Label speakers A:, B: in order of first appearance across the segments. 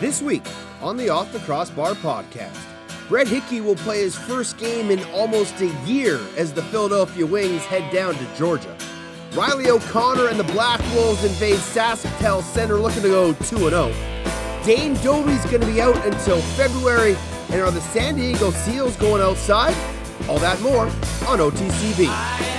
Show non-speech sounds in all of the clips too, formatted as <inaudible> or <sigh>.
A: This week on the Off the Crossbar podcast, Brett Hickey will play his first game in almost a year as the Philadelphia Wings head down to Georgia. Riley O'Connor and the Black Wolves invade SaskTel Center looking to go 2 0. Dane Dobbie's going to be out until February, and are the San Diego Seals going outside? All that more on OTCB.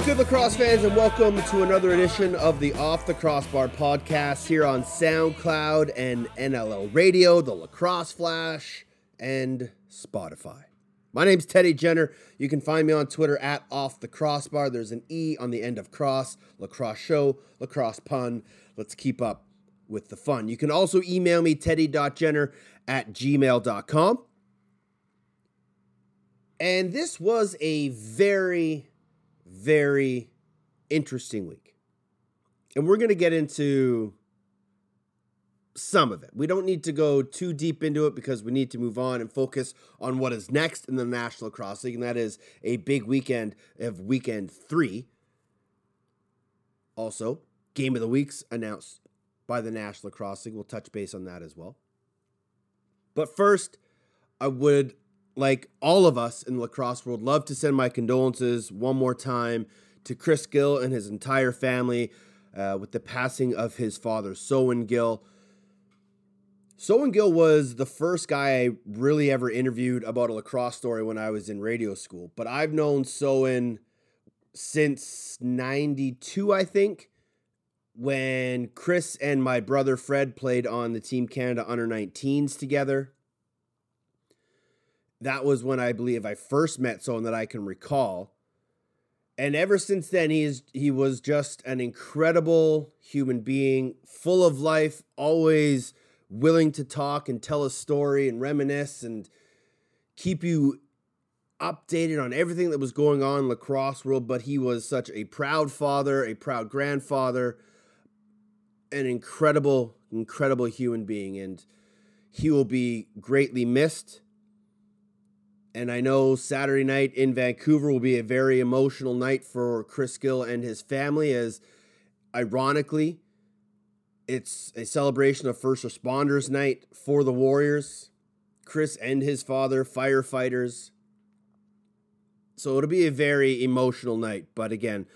B: Bible.
A: What is good, lacrosse fans, and welcome to another edition of the Off the Crossbar podcast here on SoundCloud and NLL Radio, the Lacrosse Flash, and Spotify. My name's Teddy Jenner. You can find me on Twitter at Off the Crossbar. There's an E on the end of cross, lacrosse show, lacrosse pun. Let's keep up with the fun. You can also email me, teddy.jenner at gmail.com. And this was a very, very interesting week. And we're going to get into some of it. We don't need to go too deep into it because we need to move on and focus on what is next in the National Lacrosse League, and that is a big weekend of weekend three. Also, game of the weeks announced by the National Lacrosse League. We'll touch base on that as well. But first, I would like all of us in the lacrosse world love to send my condolences one more time to Chris Gill and his entire family uh, with the passing of his father, Sowen Gill. Sowen Gill was the first guy I really ever interviewed about a lacrosse story when I was in radio school. But I've known Sowen since 92, I think, when Chris and my brother Fred played on the Team Canada under 19s together. That was when I believe I first met Sowen that I can recall. And ever since then, he is he was just an incredible human being, full of life, always willing to talk and tell a story and reminisce and keep you updated on everything that was going on in lacrosse world. But he was such a proud father a proud grandfather an incredible incredible human being. And he will be greatly missed and I know Saturday night in Vancouver will be a very emotional night for Chris Gill and his family as ironically it's a celebration of first responders night for the Warriors. Chris and his father, firefighters. So it'll be a very emotional night. But again,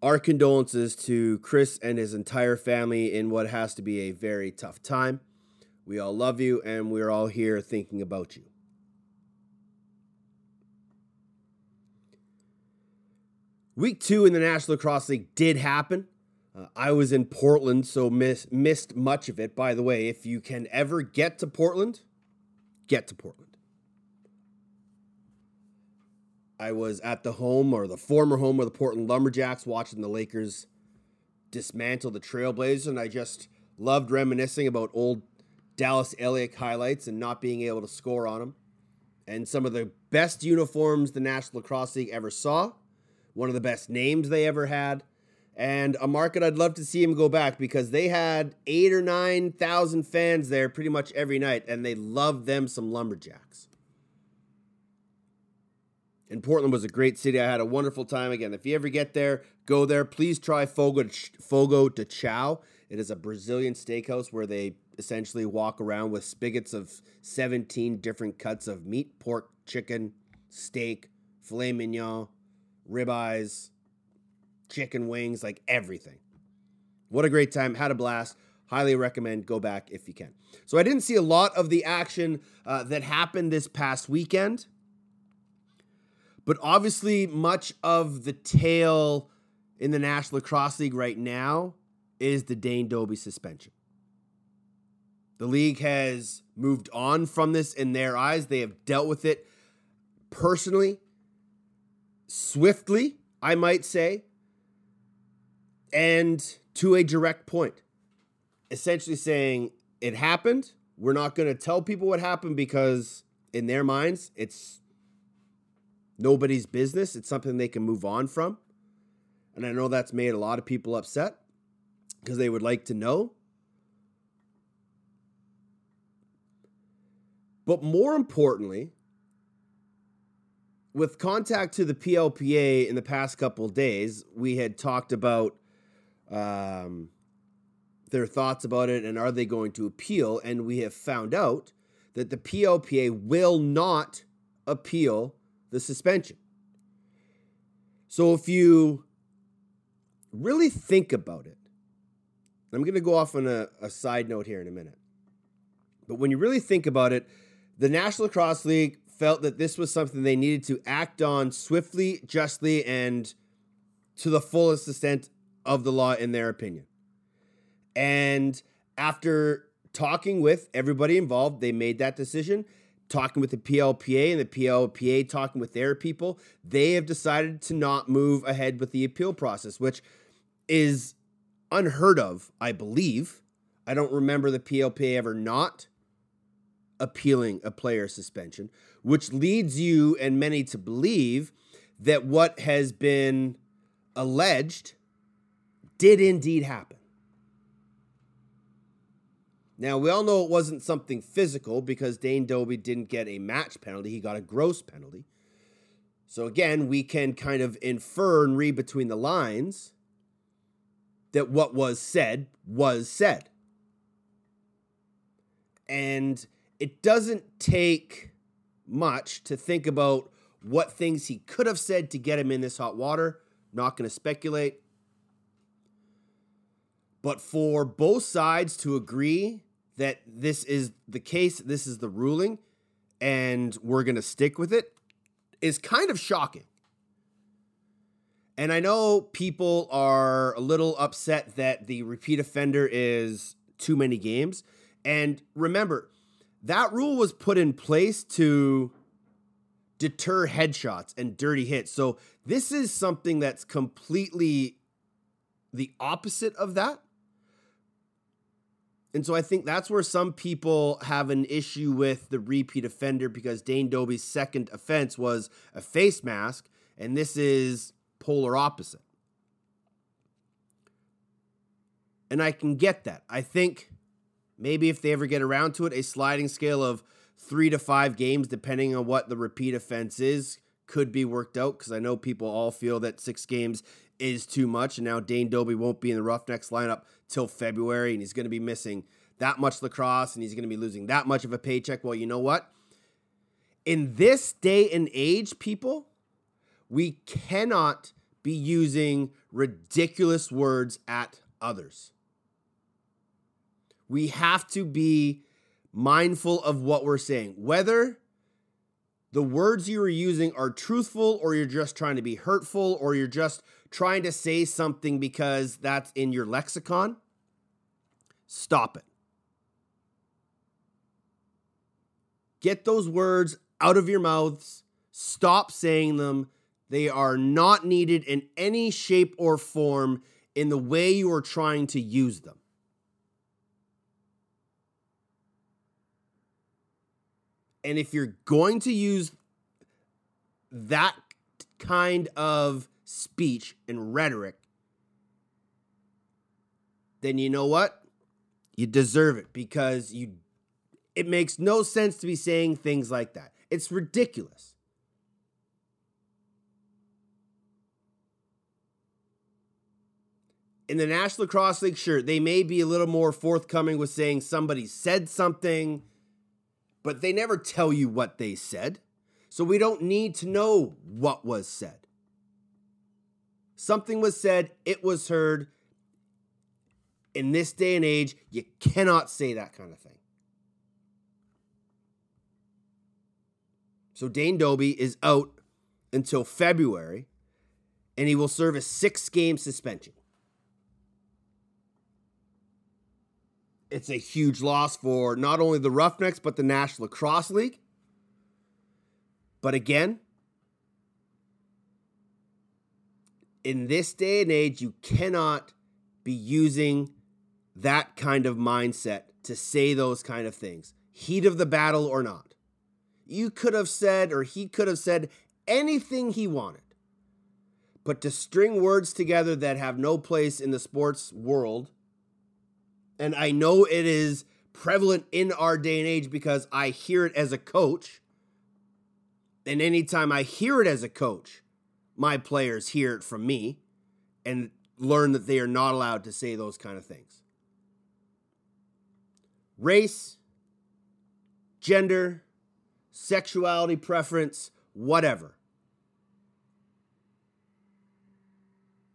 A: our condolences to Chris and his entire family in what has to be a very tough time. We all love you, and we're all here thinking about you. Week two in the National Lacrosse League did happen. Uh, I was in Portland, so miss, missed much of it. By the way, if you can ever get to Portland, get to Portland. I was at the home or the former home of the Portland LumberJax watching the Lakers dismantle the Trailblazers, and I just loved reminiscing about old Dallas Eliuk highlights and not being able to score on them. And some of the best uniforms the National Lacrosse League ever saw, one of the best names they ever had and a market I'd love to see him go back because they had eight or nine thousand fans there pretty much every night, and they loved them some lumberjacks. And Portland was a great city. I had a wonderful time. Again, if you ever get there, go there. Please try Fogo Fogo de Chao. It is a Brazilian steakhouse where they essentially walk around with spigots of 17 different cuts of meat, pork, chicken, steak, filet mignon, ribeyes, chicken wings, like everything. What a great time. Had a blast. Highly recommend. Go back if you can. So I didn't see a lot of the action uh, that happened this past weekend. But obviously, much of the tale in the National Lacrosse League right now is the Dane Dobbie suspension. The league has moved on from this in their eyes. They have dealt with it personally, swiftly, I might say and to a direct point, essentially saying it happened. We're not going to tell people what happened because, in their minds, it's nobody's business. It's something they can move on from. And I know that's made a lot of people upset because they would like to know. But more importantly, with contact to the PLPA in the past couple days, we had talked about um, their thoughts about it and are they going to appeal? And we have found out that the PLPA will not appeal the suspension. So if you really think about it, I'm going to go off on a, a side note here in a minute. But when you really think about it, the National Lacrosse League felt that this was something they needed to act on swiftly, justly, and to the fullest extent of the law, in their opinion. And after talking with everybody involved, they made that decision. Talking with the PLPA and the PLPA talking with their people, they have decided to not move ahead with the appeal process, which is unheard of, I believe. I don't remember the PLPA ever not appealing a player suspension, which leads you and many to believe that what has been alleged did indeed happen. Now, we all know it wasn't something physical because Dane Dobbie didn't get a match penalty, he got a gross penalty. So, again, we can kind of infer and read between the lines that what was said was said. And it doesn't take much to think about what things he could have said to get him in this hot water. Not going to speculate. But for both sides to agree that this is the case, this is the ruling, and we're going to stick with it is kind of shocking. And I know people are a little upset that the repeat offender is too many games. And remember, that rule was put in place to deter headshots and dirty hits. So this is something that's completely the opposite of that. And so I think that's where some people have an issue with the repeat offender because Dane Dobbie's second offense was a face mask, and this is polar opposite. And I can get that. I think maybe if they ever get around to it, a sliding scale of three to five games, depending on what the repeat offense is, could be worked out because I know people all feel that six games is too much. And now Dane Dobbie won't be in the Roughnecks lineup till February, and he's going to be missing that much lacrosse and he's going to be losing that much of a paycheck. Well, you know what? In this day and age, people, we cannot be using ridiculous words at others. We have to be mindful of what we're saying, whether the words you are using are truthful or you're just trying to be hurtful or you're just trying to say something because that's in your lexicon. Stop it. Get those words out of your mouths. Stop saying them. They are not needed in any shape or form in the way you are trying to use them. And if you're going to use that kind of speech and rhetoric, then you know what? You deserve it because you it makes no sense to be saying things like that. It's ridiculous. In the National Lacrosse League, sure, they may be a little more forthcoming with saying somebody said something, but they never tell you what they said. So we don't need to know what was said. Something was said, it was heard. In this day and age, you cannot say that kind of thing. So Dane Dobbie is out until February, and he will serve a six game suspension. It's a huge loss for not only the Roughnecks, but the National Lacrosse League. But again, in this day and age, you cannot be using that kind of mindset to say those kind of things, heat of the battle or not. You could have said, or he could have said anything he wanted. But to string words together that have no place in the sports world, and I know it is prevalent in our day and age because I hear it as a coach. And anytime I hear it as a coach, my players hear it from me and learn that they are not allowed to say those kind of things. Race, gender, sexuality preference, whatever.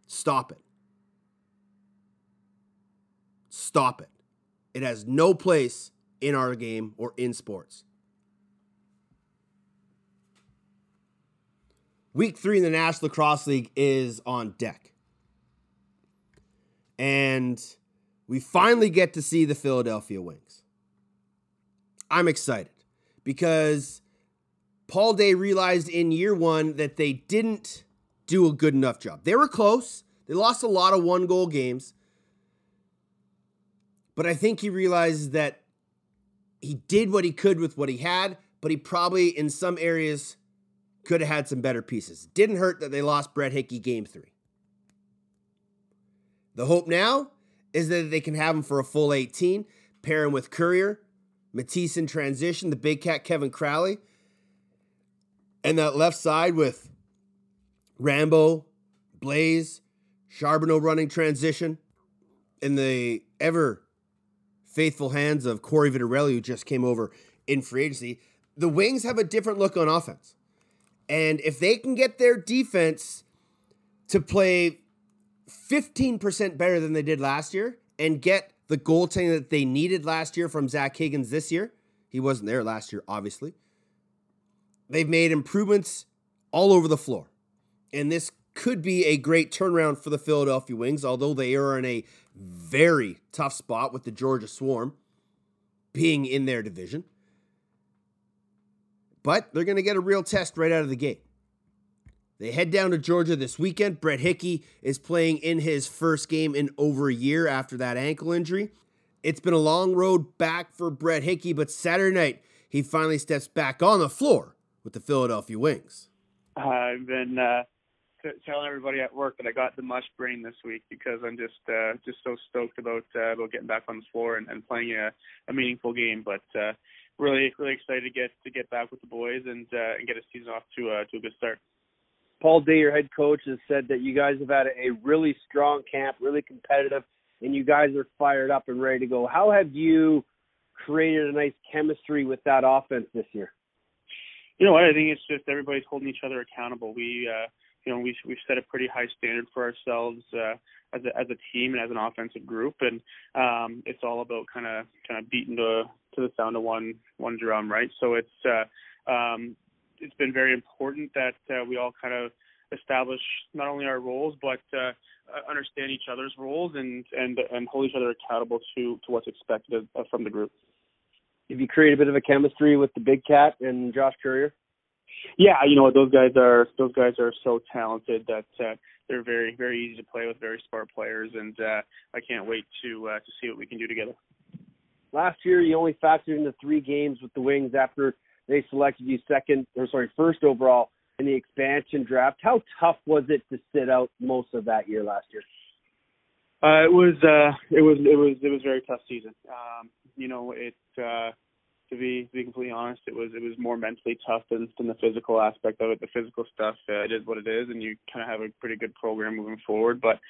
A: Stop it. Stop it. It has no place in our game or in sports. Week three in the National Lacrosse League is on deck. And we finally get to see the Philadelphia Wings. I'm excited because Paul Day realized in year one that they didn't do a good enough job. They were close, they lost a lot of one goal games. But I think he realizes that he did what he could with what he had, but he probably, in some areas, could have had some better pieces. Didn't hurt that they lost Brett Hickey game three. The hope now is that they can have him for a full 18, pair him with Currier, Matisz in transition, the big cat Kevin Crowley, and that left side with Rambo, Blaze, Charbonneau running transition, and the ever faithful hands of Corey Vitarelli, who just came over in free agency. The Wings have a different look on offense. And if they can get their defense to play 15% better than they did last year and get the goaltending that they needed last year from Zach Higgins this year, he wasn't there last year, obviously. They've made improvements all over the floor. And this could be a great turnaround for the Philadelphia Wings, although they are in a very tough spot with the Georgia Swarm being in their division. But they're going to get a real test right out of the gate. They head down to Georgia this weekend. Brett Hickey is playing in his first game in over a year after that ankle injury. It's been a long road back for Brett Hickey, but Saturday night he finally steps back on the floor with the Philadelphia Wings.
C: I've been uh, t- telling everybody at work that I got the mush brain this week because I'm just uh, just so stoked about uh, about getting back on the floor and, and playing a, a meaningful game. But uh, really really excited to get to get back with the boys and uh, and get a season off to uh, to a good start.
D: Paul Day, your head coach, has said that you guys have had a really strong camp, really competitive, and you guys are fired up and ready to go. How have you created a nice chemistry with that offense this year?
C: You know what? I think it's just everybody's holding each other accountable. We, uh, you know, we we've set a pretty high standard for ourselves uh, as a as a team and as an offensive group, and um, it's all about kind of kind of beating the to the sound of one one drum, right? So it's uh, um, it's been very important that uh, we all kind of establish not only our roles but uh, understand each other's roles and and and hold each other accountable to to what's expected of, from the group.
D: Have you created a bit of a chemistry with the Big Cat and Josh Currier?
C: Yeah, you know what those guys are. Those guys are so talented that uh, they're very very easy to play with, very smart players, and uh, I can't wait to uh, to see what we can do together.
D: Last year, you only factored into three games with the Wings after they selected you second, or sorry, first overall in the expansion draft. How tough was it to sit out most of that year last year?
C: Uh, it was uh, it was it was it was a very tough season. Um, you know, it uh, to be to be completely honest, it was it was more mentally tough than than the physical aspect of it. The physical stuff, uh, it is what it is, and you kind of have a pretty good program moving forward. But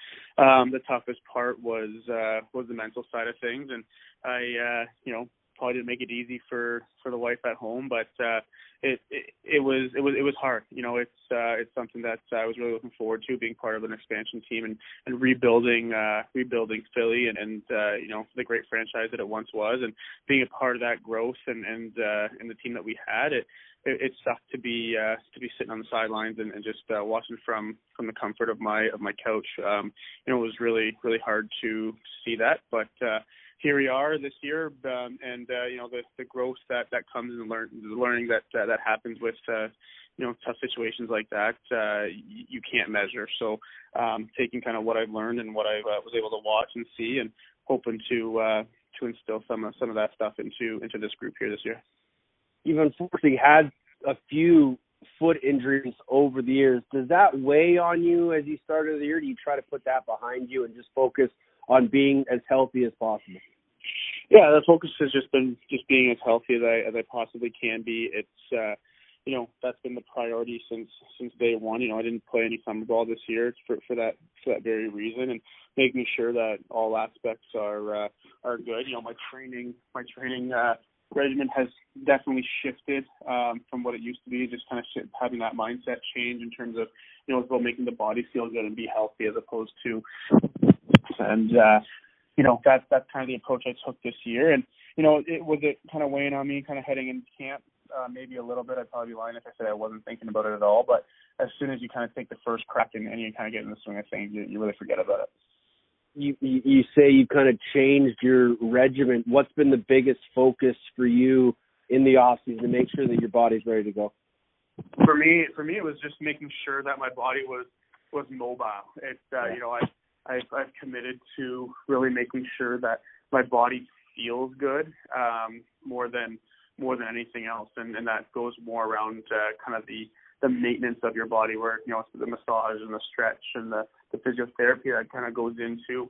C: um, the toughest part was uh, was the mental side of things, and I uh, you know probably didn't make it easy for for the wife at home, but uh, it, it it was it was it was hard. You know, it's uh, it's something that I was really looking forward to being part of an expansion team and and rebuilding uh, rebuilding Philly and and uh, you know the great franchise that it once was and being a part of that growth and and uh, and the team that we had. It it, it sucked to be uh, to be sitting on the sidelines and, and just uh, watching from from the comfort of my of my couch. Um, you know, it was really really hard to see that, but. Uh, here we are this year, um, and uh, you know the the growth that that comes and learn the learning that uh, that happens with uh, you know tough situations like that uh, you, you can't measure. So um, taking kind of what I've learned and what I uh, was able to watch and see, and hoping to uh, to instill some of some of that stuff into into this group here this year.
D: You've unfortunately had a few foot injuries over the years. Does that weigh on you as you started the year? Do you try to put that behind you and just focus on being as healthy as possible?
C: Yeah, the focus has just been just being as healthy as I as I possibly can be. It's uh you know that's been the priority since since day one. You know, I didn't play any summer ball this year for for that for that very reason, and making sure that all aspects are uh, are good. You know, my training my training uh, regimen has definitely shifted um, from what it used to be. Just kind of having that mindset change in terms of you know about making the body feel good and be healthy as opposed to and uh, you know that's that's kind of the approach I took this year. And you know, it was it kind of weighing on me, kind of heading into camp. Uh, maybe a little bit. I'd probably be lying if I said I wasn't thinking about it at all. But as soon as you kind of take the first crack and, and you kind of get in the swing of things, you, you really forget about it
D: you, you say you kind of changed your regimen. What's been the biggest focus for you in the off season to make sure that your body's ready to go?
C: For me, for me, it was just making sure that my body was was mobile. It, uh, you know, I I've, I've committed to really making sure that my body feels good um, more than more than anything else, and, and that goes more around uh, kind of the the maintenance of your body work, you know, the massage and the stretch and the, the physiotherapy that kind of goes into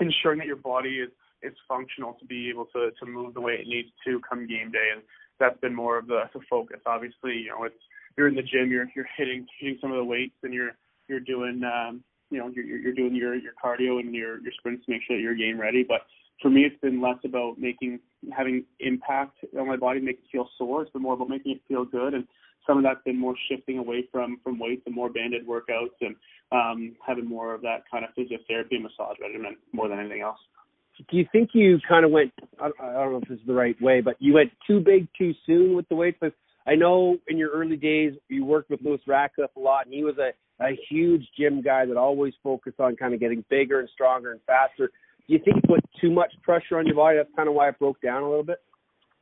C: ensuring that your body is is functional to be able to to move the way it needs to come game day and that's been more of the, the focus. Obviously, you know, it's you're in the gym, you're you're hitting hitting some of the weights and you're you're doing um you know, you're you're doing your your cardio and your your sprints to make sure that you're game ready. But for me it's been less about making having impact on my body, make it feel sore. It's been more about making it feel good and some of that's been more shifting away from from weights and more banded workouts and um, having more of that kind of physiotherapy and massage regimen more than anything else.
D: Do you think you kind of went? I don't know if this is the right way, but you went too big too soon with the weights. But I know in your early days you worked with Lewis Ratcliff a lot, and he was a a huge gym guy that always focused on kind of getting bigger and stronger and faster. Do you think you put too much pressure on your body? That's kind of why it broke down a little bit.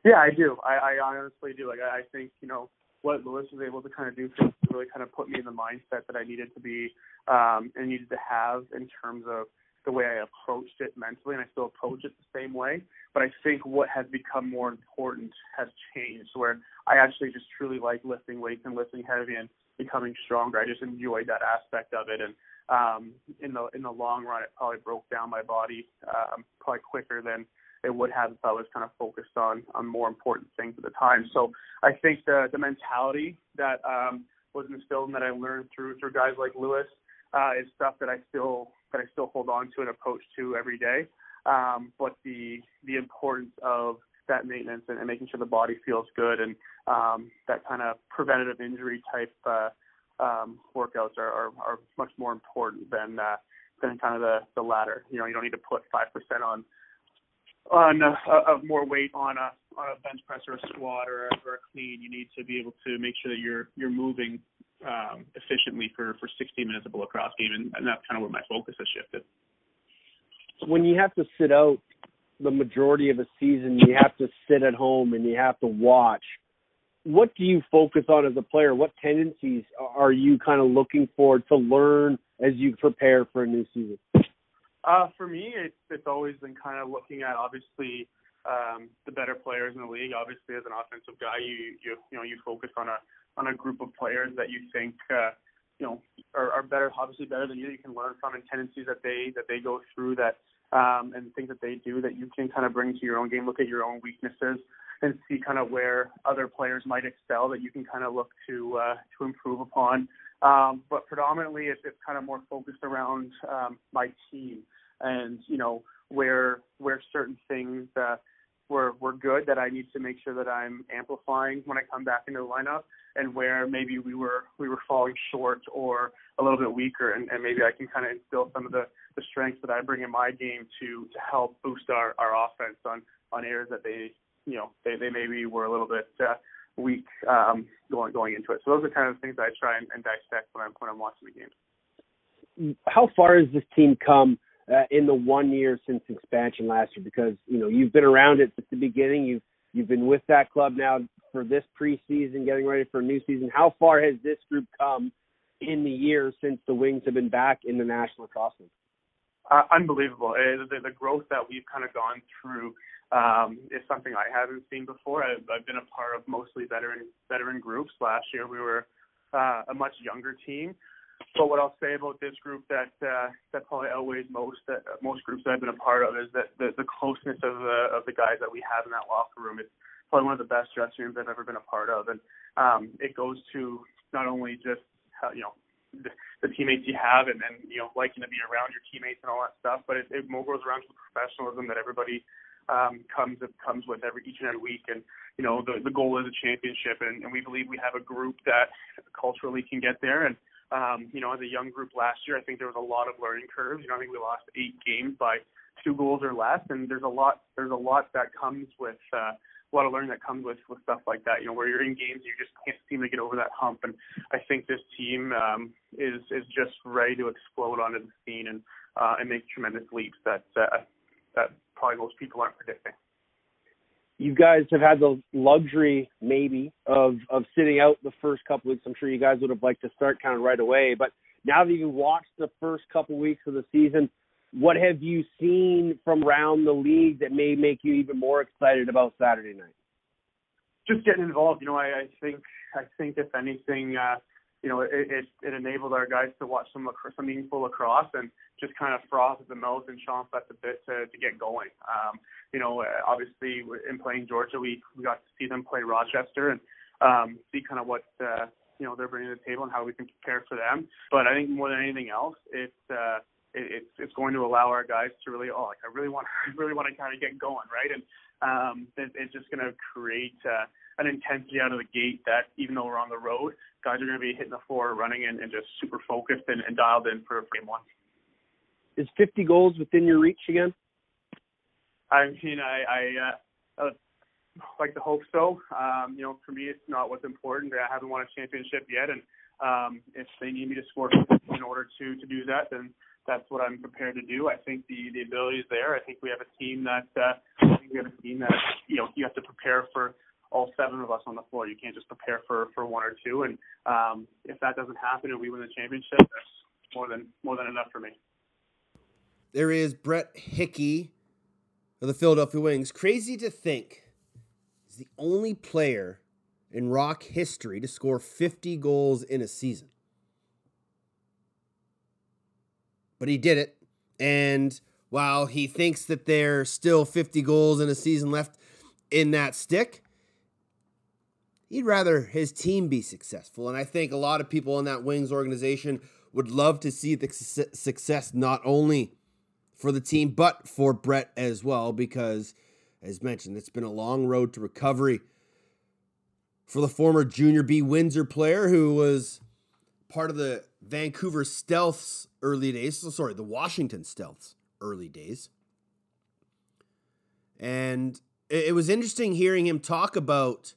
C: Yeah, I do. I, I honestly do. Like I, I think you know what Lewis was able to kind of do to really kind of put me in the mindset that I needed to be um, and needed to have in terms of the way I approached it mentally, and I still approach it the same way. But I think what has become more important has changed, where I actually just truly like lifting weights and lifting heavy and becoming stronger. I just enjoyed that aspect of it, and um, in the in the long run, it probably broke down my body um, probably quicker than it would have if I was kind of focused on on more important things at the time. So I think the the mentality that um, was instilled and that I learned through through guys like Lewis uh, is stuff that I still that I still hold on to and approach to every day. Um, but the the importance of that maintenance and, and making sure the body feels good and um, that kind of preventative injury type uh, um, workouts are, are, are much more important than uh, than kind of the, the latter. You know, you don't need to put five percent on on uh, of more weight on a on a bench press or a squat or a, or a clean. You need to be able to make sure that you're you're moving um, efficiently for for 60 minutes of a lacrosse game, and, and that's kind of where my focus has shifted.
D: When you have to sit out the majority of a season, you have to sit at home and you have to watch. What do you focus on as a player? What tendencies are you kind of looking for to learn as you prepare for a new season?
C: Uh, for me, it's it's always been kind of looking at obviously um, the better players in the league. Obviously, as an offensive guy, you you you know you focus on a on a group of players that you think uh, you know are, are better, obviously better than you. You can learn from and tendencies that they that they go through that um, and things that they do that you can kind of bring to your own game. Look at your own weaknesses and see kind of where other players might excel that you can kind of look to uh, to improve upon. Um, but predominantly, it's, it's kind of more focused around um, my team and you know where where certain things uh, were were good that I need to make sure that I'm amplifying when I come back into the lineup, and where maybe we were we were falling short or a little bit weaker, and, and maybe I can kind of instill some of the the strengths that I bring in my game to to help boost our our offense on on areas that they you know they they maybe were a little bit. Uh, week um, going going into it. So those are kind of things I try and, and dissect when I'm when I'm watching the games.
D: How far has this team come uh, in the one year since expansion last year? Because you know you've been around it since the beginning. You've you've been with that club now for this preseason, getting ready for a new season. How far has this group come in the year since the Wings have been back in the National Lacrosse League?
C: Uh, unbelievable. Uh, the, the growth that we've kind of gone through um, is something I haven't seen before. I've, I've been a part of mostly veteran veteran groups. Last year we were uh, a much younger team. But what I'll say about this group that uh, that probably outweighs most that uh, most groups that I've been a part of is that the, the closeness of the of the guys that we have in that locker room. It's probably one of the best dressing rooms I've ever been a part of, and um, it goes to not only just how, you know the, the teammates you have and, and you know liking to be around your teammates and all that stuff, but it, it more goes around to the professionalism that everybody um, comes comes with every each and every week. And you know the the goal is a championship, and, and we believe we have a group that culturally can get there. And um, you know, as a young group last year, I think there was a lot of learning curves. You know, I think we lost eight games by two goals or less, and there's a lot there's a lot that comes with. Uh, a lot of learning that comes with with stuff like that. You know, where you're in games, you just can't seem to get over that hump. And I think this team um, is is just ready to explode onto the scene and uh, and make tremendous leaps that uh, that probably most people aren't predicting.
D: You guys have had the luxury, maybe, of of sitting out the first couple weeks. I'm sure you guys would have liked to start kind of right away, but now that you've watched the first couple weeks of the season, what have you seen from around the league that may make you even more excited about Saturday night?
C: Just getting involved. You know, I, I think I think if anything, uh, you know, it, it it enabled our guys to watch some lacrosse, some meaningful lacrosse and just kind of froth at the mouth and chomp at the bit to, to get going. Um, you know, obviously in playing Georgia, we we got to see them play Rochester and um, see kind of what uh, you know they're bringing to the table and how we can prepare for them. But I think more than anything else, it's uh, it, it's it's going to allow our guys to really oh like I really want <laughs> I really want to kind of get going right and um, it, it's just going to create uh, an intensity out of the gate that even though we're on the road, guys are going to be hitting the floor running and, and just super focused and, and dialed in for game one.
D: Is 50 goals within your reach again?
C: I mean, I, I uh, like to hope so. Um, you know, for me, it's not what's important. I haven't won a championship yet, and um, if they need me to score in order to to do that, then that's what I'm prepared to do. I think the the ability is there. I think we have a team that uh, I think we have a team that you know you have to prepare for all seven of us on the floor. You can't just prepare for for one or two. And um, if that doesn't happen and we win the championship, that's more than more than enough for me.
A: There is Brett Hickey of the Philadelphia Wings. Crazy to think, he's the only player in Rock history to score 50 goals in a season. But he did it. And while he thinks that there's still 50 goals in a season left in that stick, he'd rather his team be successful. And I think a lot of people in that Wings organization would love to see the success not only for the team, but for Brett as well, because, as mentioned, it's been a long road to recovery for the former Junior B Windsor player who was part of the Vancouver Stealths early days. So, sorry, the Washington Stealths early days. And it was interesting hearing him talk about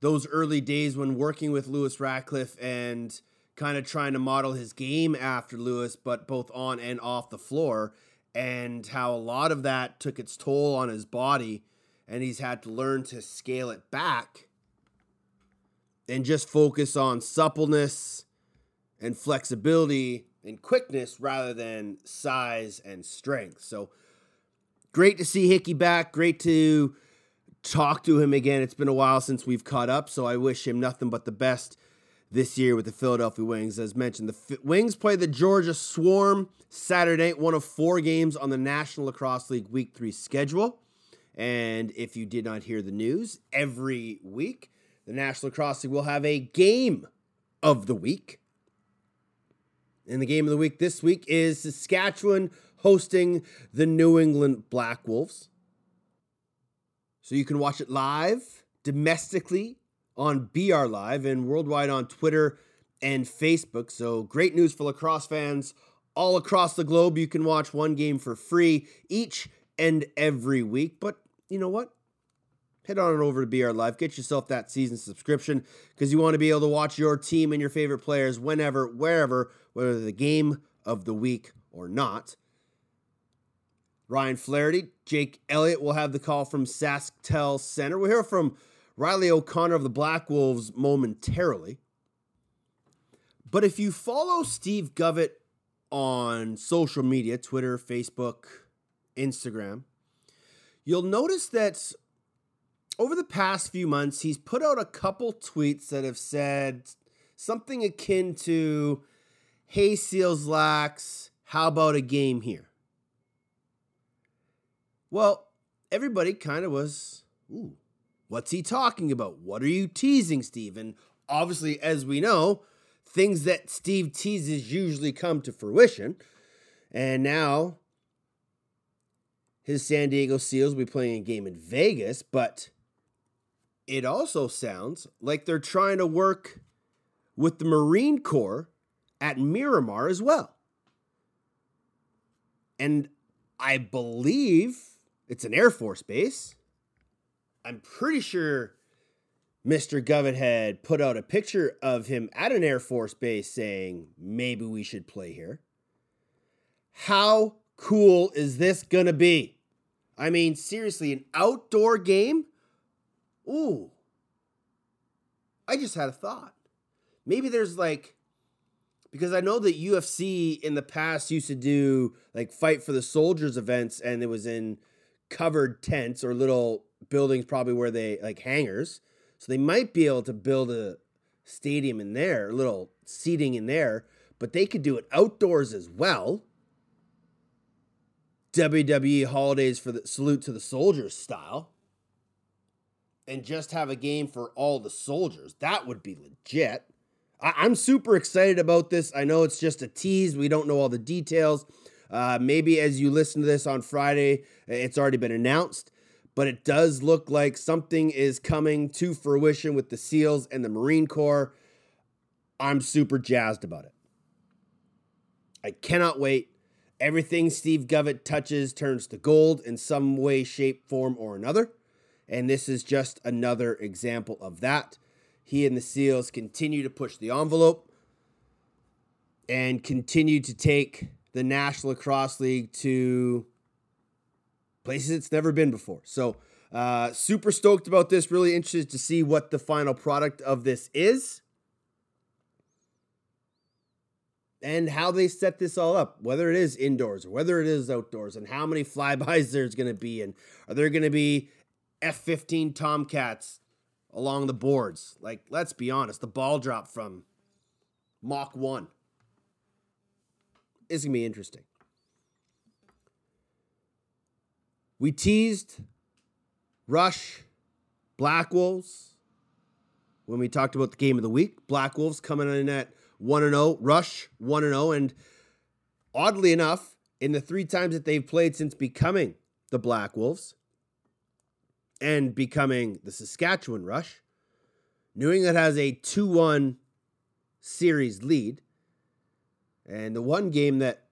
A: those early days when working with Lewis Ratcliff and kind of trying to model his game after Lewis, but both on and off the floor, and how a lot of that took its toll on his body, and he's had to learn to scale it back and just focus on suppleness and flexibility and quickness rather than size and strength. So great to see Hickey back. Great to talk to him again. It's been a while since we've caught up, so I wish him nothing but the best this year with the Philadelphia Wings. As mentioned, the F- Wings play the Georgia Swarm Saturday one of four games on the National Lacrosse League Week 3 schedule. And if you did not hear the news, every week the National Lacrosse League will have a game of the week. And the game of the week this week is Saskatchewan hosting the New England Black Wolves. So you can watch it live domestically on BR Live and worldwide on Twitter and Facebook. So great news for lacrosse fans all across the globe. You can watch one game for free each and every week. But you know what? Head on over to BR Live. Get yourself that season subscription because you want to be able to watch your team and your favorite players whenever, wherever, whether the game of the week or not. Ryan Flaherty, Jake Elliott will have the call from SaskTel Center. We'll hear from Riley O'Connor of the Black Wolves momentarily. But if you follow Steve Govett on social media, Twitter, Facebook, Instagram, you'll notice that over the past few months, he's put out a couple tweets that have said something akin to, Hey, Seals Lax, how about a game here? Well, everybody kind of was, ooh, What's he talking about? What are you teasing, Steve? And obviously, as we know, things that Steve teases usually come to fruition. And now his San Diego Seals will be playing a game in Vegas, but it also sounds like they're trying to work with the Marine Corps at Miramar as well. And I believe it's an Air Force base. I'm pretty sure Mr. Govett had put out a picture of him at an Air Force base saying, maybe we should play here. How cool is this going to be? I mean, seriously, an outdoor game? Ooh. I just had a thought. Maybe there's like, because I know that UFC in the past used to do like fight for the soldiers events and it was in covered tents or little buildings, probably where they like hangars. So they might be able to build a stadium in there, a little seating in there, but they could do it outdoors as well. WWE holidays for the salute to the soldiers style. And just have a game for all the soldiers. That would be legit. I- I'm super excited about this. I know it's just a tease. We don't know all the details. Uh, maybe as you listen to this on Friday, it's already been announced, but it does look like something is coming to fruition with the SEALs and the Marine Corps. I'm super jazzed about it. I cannot wait. Everything Steve Govett touches turns to gold in some way, shape, form, or another. And this is just another example of that. He and the SEALs continue to push the envelope and continue to take the National Lacrosse League to places it's never been before. So, uh, super stoked about this. Really interested to see what the final product of this is and how they set this all up, whether it is indoors or whether it is outdoors, and how many <laughs> flybys there's going to be, and are there going to be F 15 Tomcats along the boards? Like, let's be honest, the ball drop from Mach 1 is going to be interesting. We teased Rush, Black Wolves when we talked about the game of the week. Black Wolves coming in at 1 0, Rush 1 0. And oddly enough, in the three times that they've played since becoming the Black Wolves and becoming the Saskatchewan Rush, New England has a 2 1 series lead. And the one game that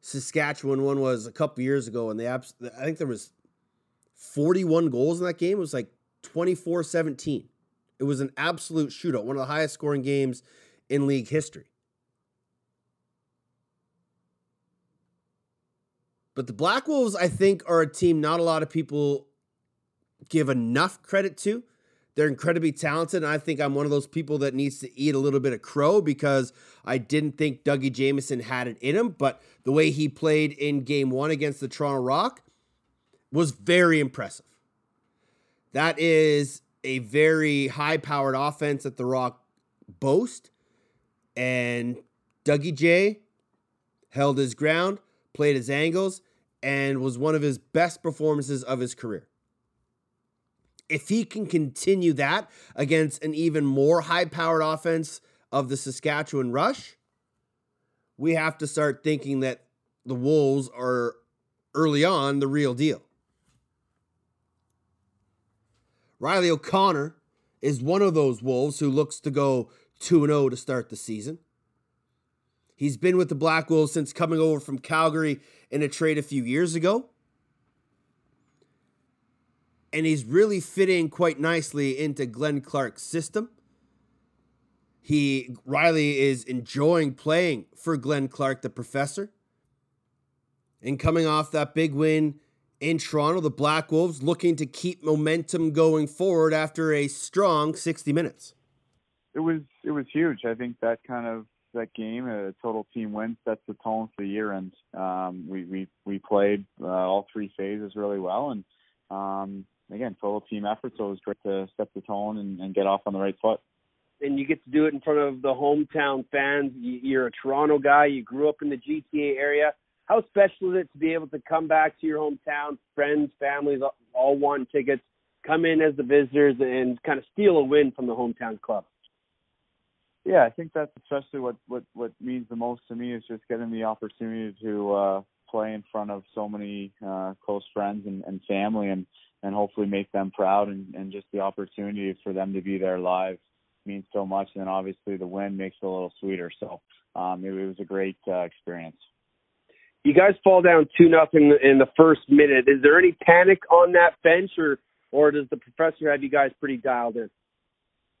A: Saskatchewan won was a couple years ago, and they abs- I think there was 41 goals in that game. It was like 24 17. It was an absolute shootout, one of the highest scoring games in league history. But the Black Wolves, I think, are a team not a lot of people give enough credit to. They're incredibly talented, and I think I'm one of those people that needs to eat a little bit of crow because I didn't think Dougie Jamieson had it in him. But the way he played in game one against the Toronto Rock was very impressive. That is a very high powered offense that the Rock boast. And Dougie J held his ground, played his angles, and was one of his best performances of his career. If he can continue that against an even more high powered offense of the Saskatchewan Rush, we have to start thinking that the Wolves are early on the real deal. Riley O'Connor is one of those Wolves who looks to go 2 0 to start the season. He's been with the Black Wolves since coming over from Calgary in a trade a few years ago. And he's really fitting quite nicely into Glenn Clark's system. He Riley is enjoying playing for Glenn Clark, the professor. And coming off that big win in Toronto, the Black Wolves looking to keep momentum going forward after a strong 60 minutes.
E: It was it was huge. I think that kind of that game, a total team win, sets the tone for the year. And um, we we we played uh, all three phases really well, and um, again, total team effort. So it was great to set the tone and, and get off on the right foot.
D: and you get to do it in front of the hometown fans. You- You're a Toronto guy. You grew up in the GTA area. How special is it to be able to come back to your hometown, friends, families, all want tickets, come in as the visitors and kind of steal a win from the hometown club.
E: Yeah, I think that's especially what what what means the most to me is just getting the opportunity to uh play in front of so many uh close friends and, and family and and hopefully make them proud and and just the opportunity for them to be there live means so much and then obviously the win makes it a little sweeter so um it, it was a great uh, experience
D: You guys fall down two nothing in the first minute. Is there any panic on that bench, or or does the professor have you guys pretty dialed in?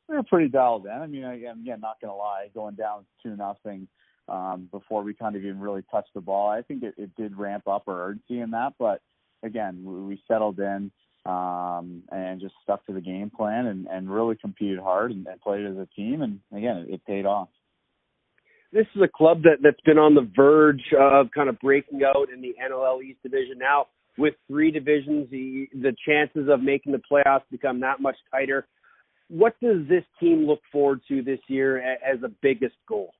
E: we were pretty dialed in. I mean, again, again, not gonna lie, going down two nothing um, before we kind of even really touched the ball. I think it, it did ramp up our urgency in that, but again, we, we settled in um, and just stuck to the game plan and, and really competed hard and, and played as a team. And again, it, it paid off.
D: This is a club that that's been on the verge of kind of breaking out in the NLL East division now. With three divisions, the, the chances of making the playoffs become that much tighter. What does this team look forward to this year as the biggest goal?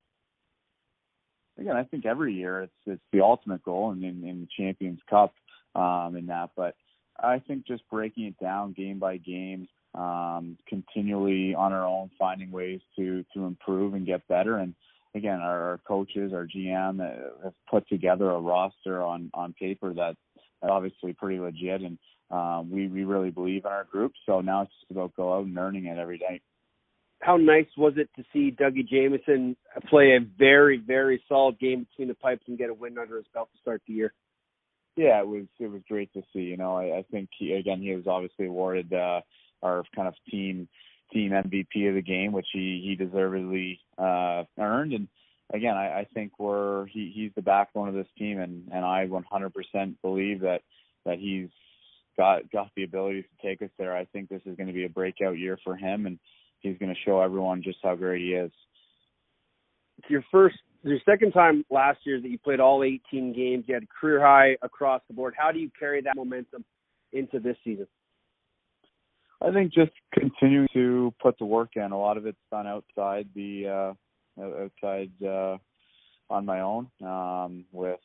E: again, I think every year it's it's the ultimate goal in in, in the Champions Cup um, in that. But I think just breaking it down game by game, um, continually on our own, finding ways to to improve and get better. And again, our, our coaches, our GM uh, have put together a roster on on paper that that obviously pretty legit, and um, we we really believe in our group. So now it's just about go out and earning it every day.
D: How nice was it to see Dougie Jamieson play a very, very solid game between the pipes and get a win under his belt to start the year?
E: Yeah, it was it was great to see. You know, I, I think he again he was obviously awarded uh, our kind of team team MVP of the game, which he he deservedly uh, earned. And again, I, I think we're he he's the backbone of this team, and and I 100% believe that that he's got got the ability to take us there. I think this is going to be a breakout year for him, and he's going to show everyone just how great he is.
D: Your first, your second time last year that you played all 18 games. You had a career high across the board. How do you carry that momentum into this season?
E: I think just continuing to put the work in. A lot of it's done outside the uh outside uh on my own, um, with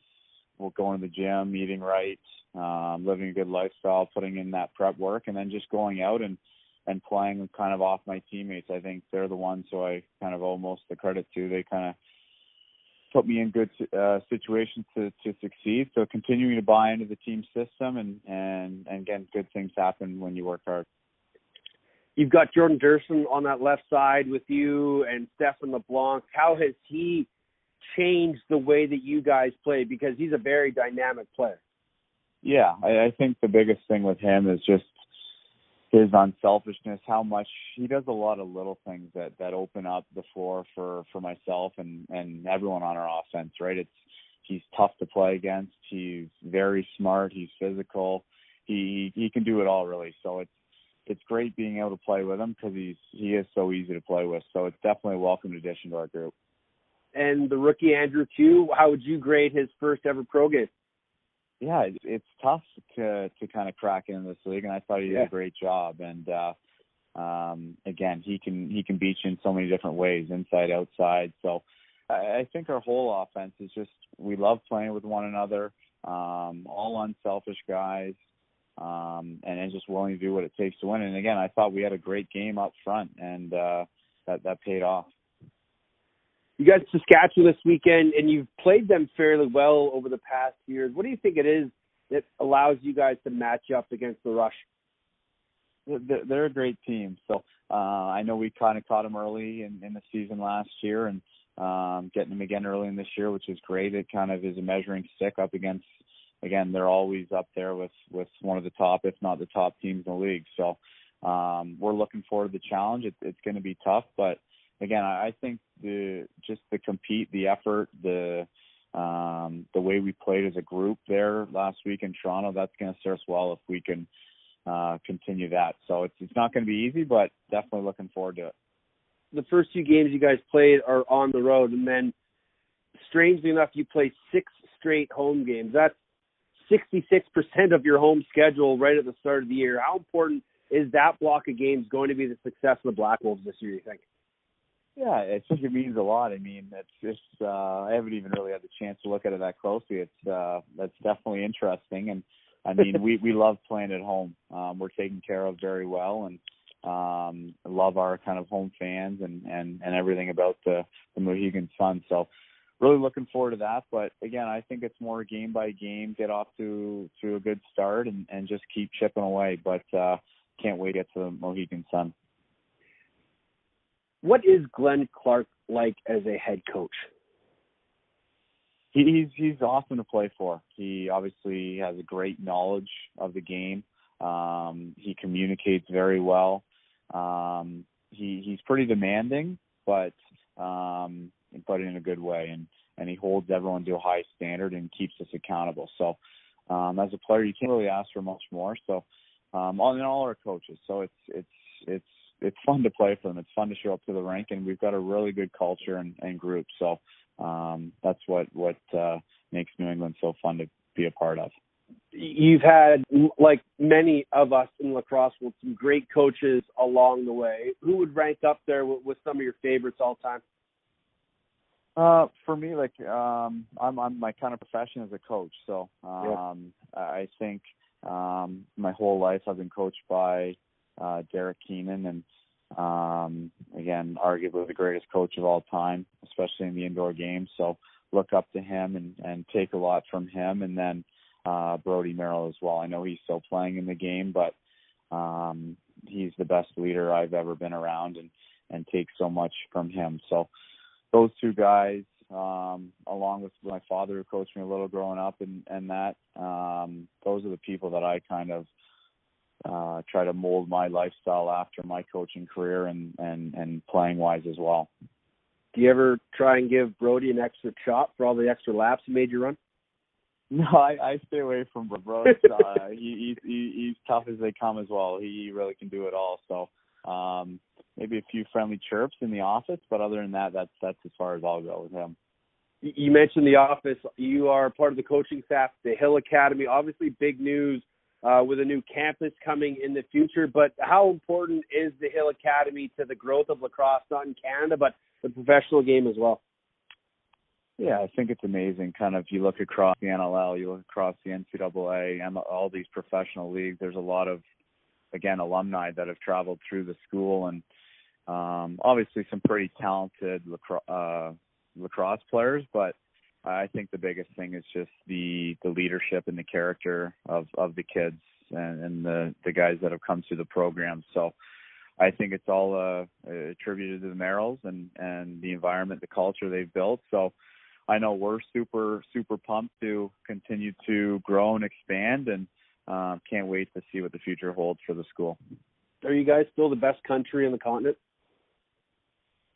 E: well, going to the gym, eating right, um, living a good lifestyle, putting in that prep work and then just going out and and playing kind of off my teammates. I think they're the ones who I kind of owe most the credit to. They kind of put me in good uh, situations to to succeed. So continuing to buy into the team system and and and again, good things happen when you work hard.
D: You've got Jordan Durston on that left side with you and Stephan LeBlanc. How has he changed the way that you guys play? Because he's a very dynamic player.
E: Yeah, I, I think the biggest thing with him is just his unselfishness, how much he does a lot of little things that that open up the floor for for myself and and everyone on our offense, right? It's he's tough to play against. He's very smart, he's physical. He he can do it all really. So it's it's great being able to play with him because he's he is so easy to play with. So it's definitely a welcome addition to our group.
D: And the rookie Andrew Kew, how would you grade his first ever pro game?
E: Yeah, it, it's tough to to kind of crack into this league, and I thought he did
D: Yeah.
E: a great job. And uh, um, again, he can he can beat you in so many different ways, inside, outside. So I, I think our whole offense is just we love playing with one another. Um, all unselfish guys, um, and then just willing to do what it takes to win. And again, I thought we had a great game up front, and uh, that that paid off.
D: You got Saskatchewan this weekend, and you've played them fairly well over the past years. What do you think it is that allows you guys to match up against the Rush?
E: they're a great team. So uh, I know we kind of caught them early in, in the season last year, and um, getting them again early in this year, which is great. It kind of is a measuring stick up against. Again, they're always up there with with one of the top, if not the top teams in the league. So um, we're looking forward to the challenge. It, it's going to be tough, but again, I, think the just the compete, the effort, the um, the way we played as a group there last week in Toronto, that's going to serve us well if we can uh, continue that. So it's it's not going to be easy, but definitely looking forward to it.
D: The first two games you guys played are on the road, and then strangely enough, you play six straight home games. That's 66% of your home schedule right at the start of the year. How important is that block of games going to be the success of the Black Wolves this year, you think?
E: Yeah, I think it means a lot. I mean, it's just uh, I haven't even really had the chance to look at it that closely. It's uh, that's definitely interesting, and I mean, <laughs> we we love playing at home. Um, we're taken care of very well, and um, love our kind of home fans and and and everything about the the Mohegan Sun. So really looking forward to that. But again, I think it's more game by game, get off to to a good start and and just keep chipping away. But uh, can't wait to get to the Mohegan Sun.
D: What is Glenn Clark like as a head coach?
E: He's he's awesome to play for. He obviously has a great knowledge of the game. Um, he communicates very well. Um, he he's pretty demanding, but um, but in a good way, and and he holds everyone to a high standard and keeps us accountable. So um, as a player, you can't really ask for much more. So um, in all, our coaches. So it's it's it's it's fun to play for them. It's fun to show up to the rink, and we've got a really good culture and, and group. So um, that's what what uh, makes New England so fun to be a part of.
D: You've had, like many of us in lacrosse, with some great coaches along the way. Who would rank up there with, with some of your favorites all time?
E: Uh, for me, like um, I'm, I'm my kind of profession as a coach, so um, yeah. I think um, my whole life I've been coached by uh, Derek Keenan, and um, again, arguably the greatest coach of all time, especially in the indoor game. So look up to him and and take a lot from him, and then uh, Brodie Merrill as well. I know he's still playing in the game, but um, he's the best leader I've ever been around, and and take so much from him. So those two guys, um, along with my father who coached me a little growing up, and and that um, those are the people that I kind of uh, try to mold my lifestyle after my coaching career and and and playing wise as well.
D: Do you ever try and give Brodie an extra chop for all the extra laps he made you run? <laughs>
E: No, I, I stay away from Brodie. <laughs> uh, he, he, he's tough as they come as well. He really can do it all. So um, maybe a few friendly chirps in the office, but other than that, that's that's as far as I'll go with him.
D: You mentioned the office. You are part of the coaching staff, the Hill Academy. Obviously, big news uh, with a new campus coming in the future. But how important is the Hill Academy to the growth of lacrosse, not in Canada, but the professional game as well?
E: Yeah, I think it's amazing. Kind of, you look across the NLL, you look across the NCAA, and all these professional leagues. There's a lot of, again, alumni that have traveled through the school and um, obviously, some pretty talented lacrosse, uh, lacrosse players, but I think the biggest thing is just the the leadership and the character of of the kids and, and the the guys that have come through the program. So I think it's all uh, attributed to the Merrills and and the environment, the culture they've built. So I know we're super super pumped to continue to grow and expand, and um, can't wait to see what the future holds for the school.
D: Are you guys still the best country in the continent?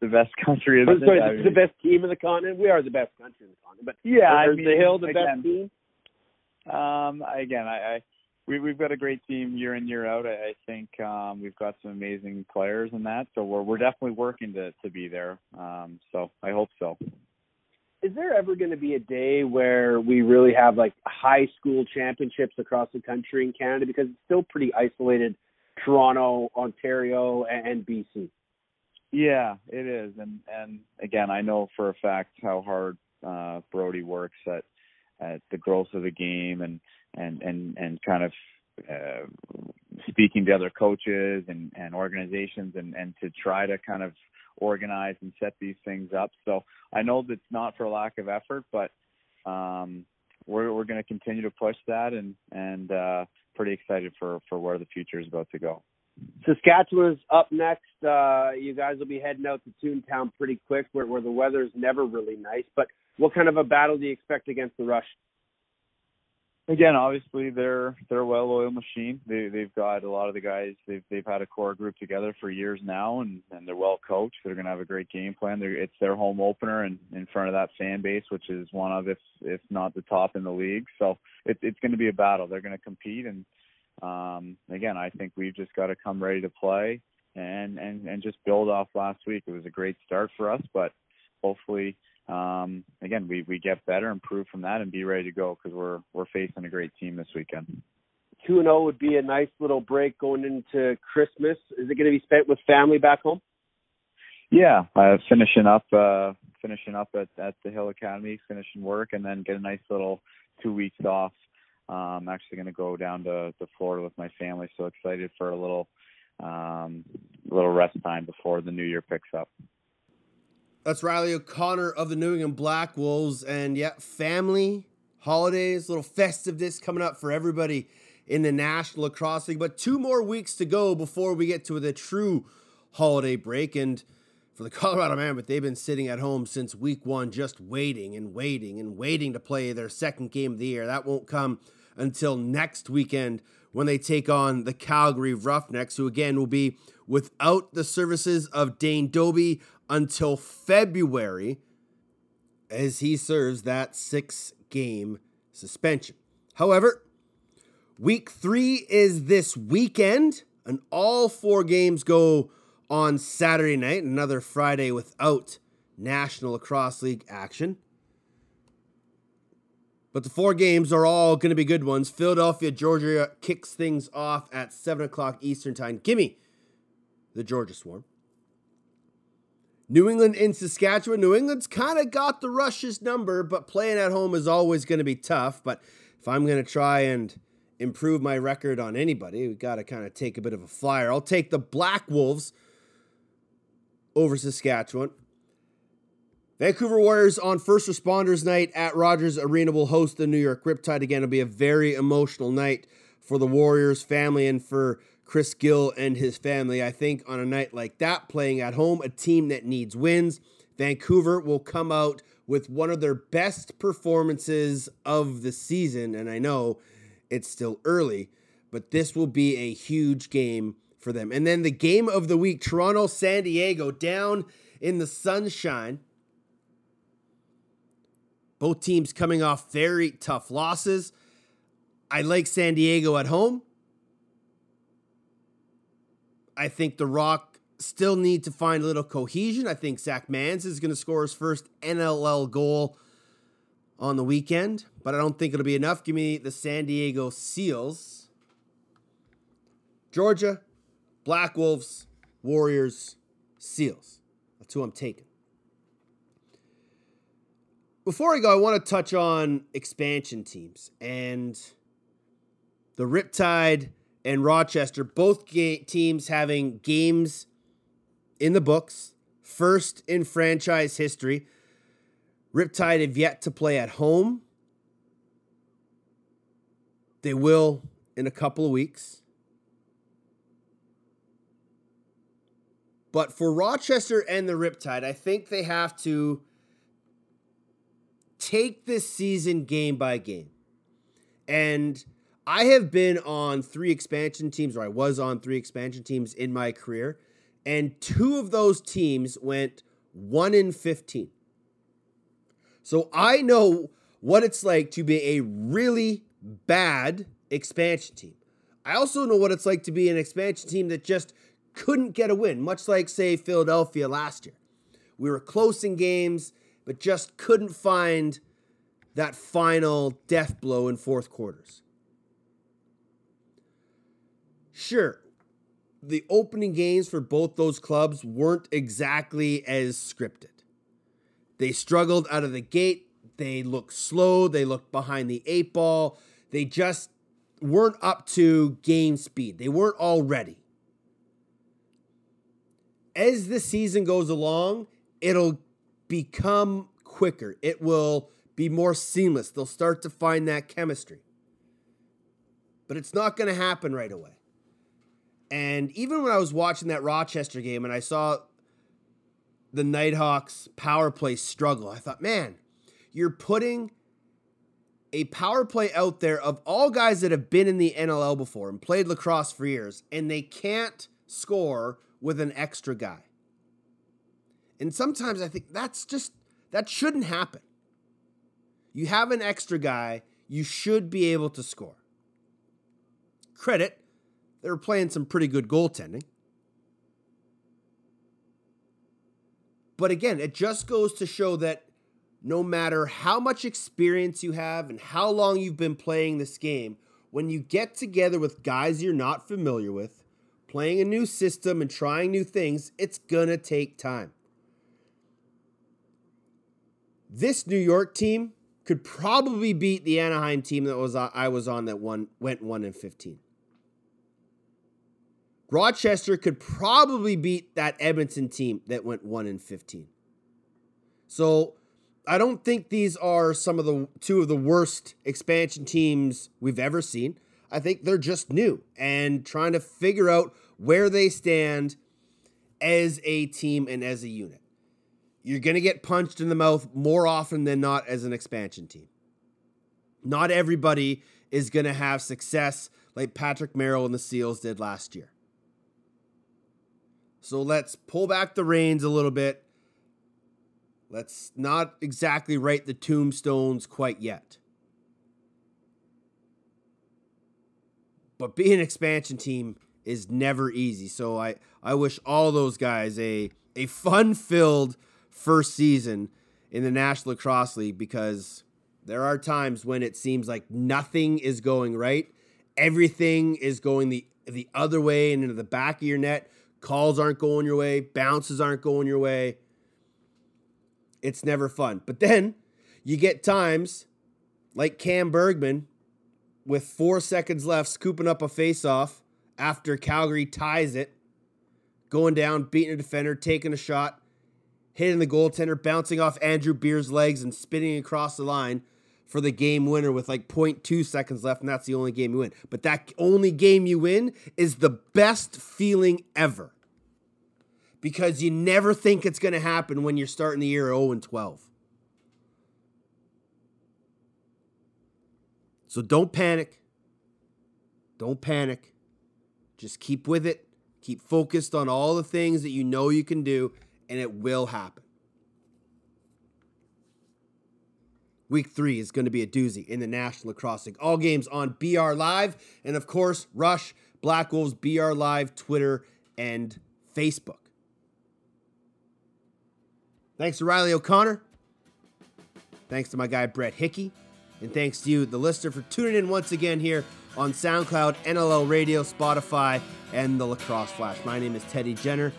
E: The best country in
D: the, sorry, the, the best team in the continent. We are the best country in the continent, but
E: yeah,
D: I
E: mean,
D: the Hill the
E: again,
D: best team.
E: Um, again, I, I we we've got a great team year in year out. I, I think um, we've got some amazing players in that, so we're we're definitely working to to be there. Um, so I hope so.
D: Is there ever going to be a day where we really have like high school championships across the country in Canada because it's still pretty isolated, Toronto, Ontario, and, and BC?
E: Yeah, it is, and and again, I know for a fact how hard uh, Brodie works at at the growth of the game and and and and kind of uh, speaking to other coaches and and organizations and and to try to kind of organize and set these things up. So I know that's not for lack of effort, but um, we're we're going to continue to push that and and uh, pretty excited for for where the future is about to go.
D: Saskatchewan's up next. Uh, you guys will be heading out to Toontown pretty quick, where, where the weather's never really nice. But what kind of a battle do you expect against the Rush?
E: Again, obviously they're they're a well-oiled machine. They they've got a lot of the guys. They've they've had a core group together for years now, and and they're well coached. They're going to have a great game plan. They're, it's their home opener and in front of that fan base, which is one of if if not the top in the league. So it, it's going to be a battle. They're going to compete and um, again, I think we've just got to come ready to play and and and just build off last week. It was a great start for us, but hopefully, um, again, we we get better, improve from that, and be ready to go because we're we're facing a great team this weekend.
D: Two and zero oh would be a nice little break going into Christmas. Is it going to be spent with family back home?
E: Yeah, uh, finishing up uh, finishing up at at the Hill Academy, finishing work, and then get a nice little two weeks off I'm actually going to go down to, to Florida with my family. So excited for a little um, little rest time before the new year picks up.
A: That's Riley O'Connor of the New England Black Wolves. And yeah, family, holidays, little festiveness coming up for everybody in the National Lacrosse League. But two more weeks to go before we get to the true holiday break. And for the <laughs> Colorado Mammoth, they've been sitting at home since week one, just waiting and waiting and waiting to play their second game of the year. That won't come until next weekend when they take on the Calgary Roughnecks, who again will be without the services of Dane Dobbie until February as he serves that six game suspension. However, week three is this weekend, and all four games go on Saturday night, another Friday without National Lacrosse League action. But the four games are all going to be good ones. Philadelphia, Georgia kicks things off at 7 o'clock Eastern Time. Gimme the Georgia Swarm. New England in Saskatchewan. New England's kind of got the Rush's number, but playing at home is always going to be tough. But if I'm going to try and improve my record on anybody, we got to kind of take a bit of a flyer. I'll take the Black Wolves over Saskatchewan. Vancouver Warriors on First Responders Night at Rogers Arena will host the New York Riptide again. It'll be a very emotional night for the Warriors family and for Chris Gill and his family. I think on a night like that, playing at home, a team that needs wins, Vancouver will come out with one of their best performances of the season. And I know it's still early, but this will be a huge game for them. And then the game of the week Toronto, San Diego, down in the sunshine. Both teams coming off very tough losses. I like San Diego at home. I think the Rock still need to find a little cohesion. I think Zach Manns is going to score his first NLL goal on the weekend, but I don't think it'll be enough. Give me the San Diego Seals. Georgia, Black Wolves, Warriors, Seals. That's who I'm taking. Before I go, I want to touch on expansion teams and the Riptide and Rochester, both ga- teams having games in the books, first in franchise history. Riptide have yet to play at home. They will in a couple of weeks. But for Rochester and the Riptide, I think they have to take this season game by game. And I have been on three expansion teams, or I was on three expansion teams in my career, and two of those teams went one in 15. So I know what it's like to be a really bad expansion team. I also know what it's like to be an expansion team that just couldn't get a win, much like, say, Philadelphia last year. We were close in games, but just couldn't find that final death blow in fourth quarters. Sure, the opening games for both those clubs weren't exactly as scripted. They struggled out of the gate. They looked slow. They looked behind the eight ball. They just weren't up to game speed. They weren't all ready. As the season goes along, it'll become quicker. It will be more seamless. They'll start to find that chemistry. But it's not going to happen right away. And even when I was watching that Rochester game and I saw the Nighthawks power play struggle, I thought, man, you're putting a power play out there of all guys that have been in the NLL before and played lacrosse for years, and they can't score with an extra guy. And sometimes I think that's just, that shouldn't happen. You have an extra guy, you should be able to score. Credit they were playing some pretty good goaltending. But again, it just goes to show that no matter how much experience you have and how long you've been playing this game, when you get together with guys you're not familiar with, playing a new system and trying new things, it's gonna take time. This New York team could probably beat the Anaheim team that was I was on that one went 1 and 15. Rochester could probably beat that Edmonton team that went 1 and 15. So, I don't think these are some of the two of the worst expansion teams we've ever seen. I think they're just new and trying to figure out where they stand as a team and as a unit. You're going to get punched in the mouth more often than not as an expansion team. Not everybody is going to have success like Patrick Merrill and the Seals did last year. So let's pull back the reins a little bit. Let's not exactly write the tombstones quite yet. But being an expansion team is never easy. So I, I wish all those guys a a fun filled first season in the National Lacrosse League because there are times when it seems like nothing is going right. Everything is going the the other way and into the back of your net. Calls aren't going your way, bounces aren't going your way. It's never fun. But then you get times like Cam Bergman with four seconds left, scooping up a face-off after Calgary ties it, going down, beating a defender, taking a shot, hitting the goaltender, bouncing off Andrew Beer's legs and spinning across the line for the game winner with like 0.2 seconds left, and that's the only game you win. But that only game you win is the best feeling ever. Because you never think it's going to happen when you're starting the year 0 and 12. So don't panic. Don't panic. Just keep with it. Keep focused on all the things that you know you can do, and it will happen. Week three is going to be a doozy in the National Lacrosse League. All games on BR Live, and of course, Rush, Black Wolves, BR Live, Twitter, and Facebook. Thanks to Riley O'Connor. Thanks to my guy Brett Hickey. And thanks to you, the listener, for tuning in once again here on SoundCloud, NLL Radio, Spotify, and the Lacrosse Flash. My name is Teddy Jenner.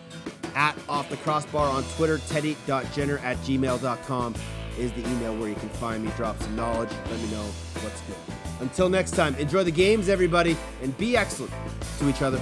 A: At Off the Crossbar on Twitter, teddy.jenner at gmail.com is the email where you can find me. Drop some knowledge. Let me know what's good. Until next time, enjoy the games, everybody, and be excellent to each other.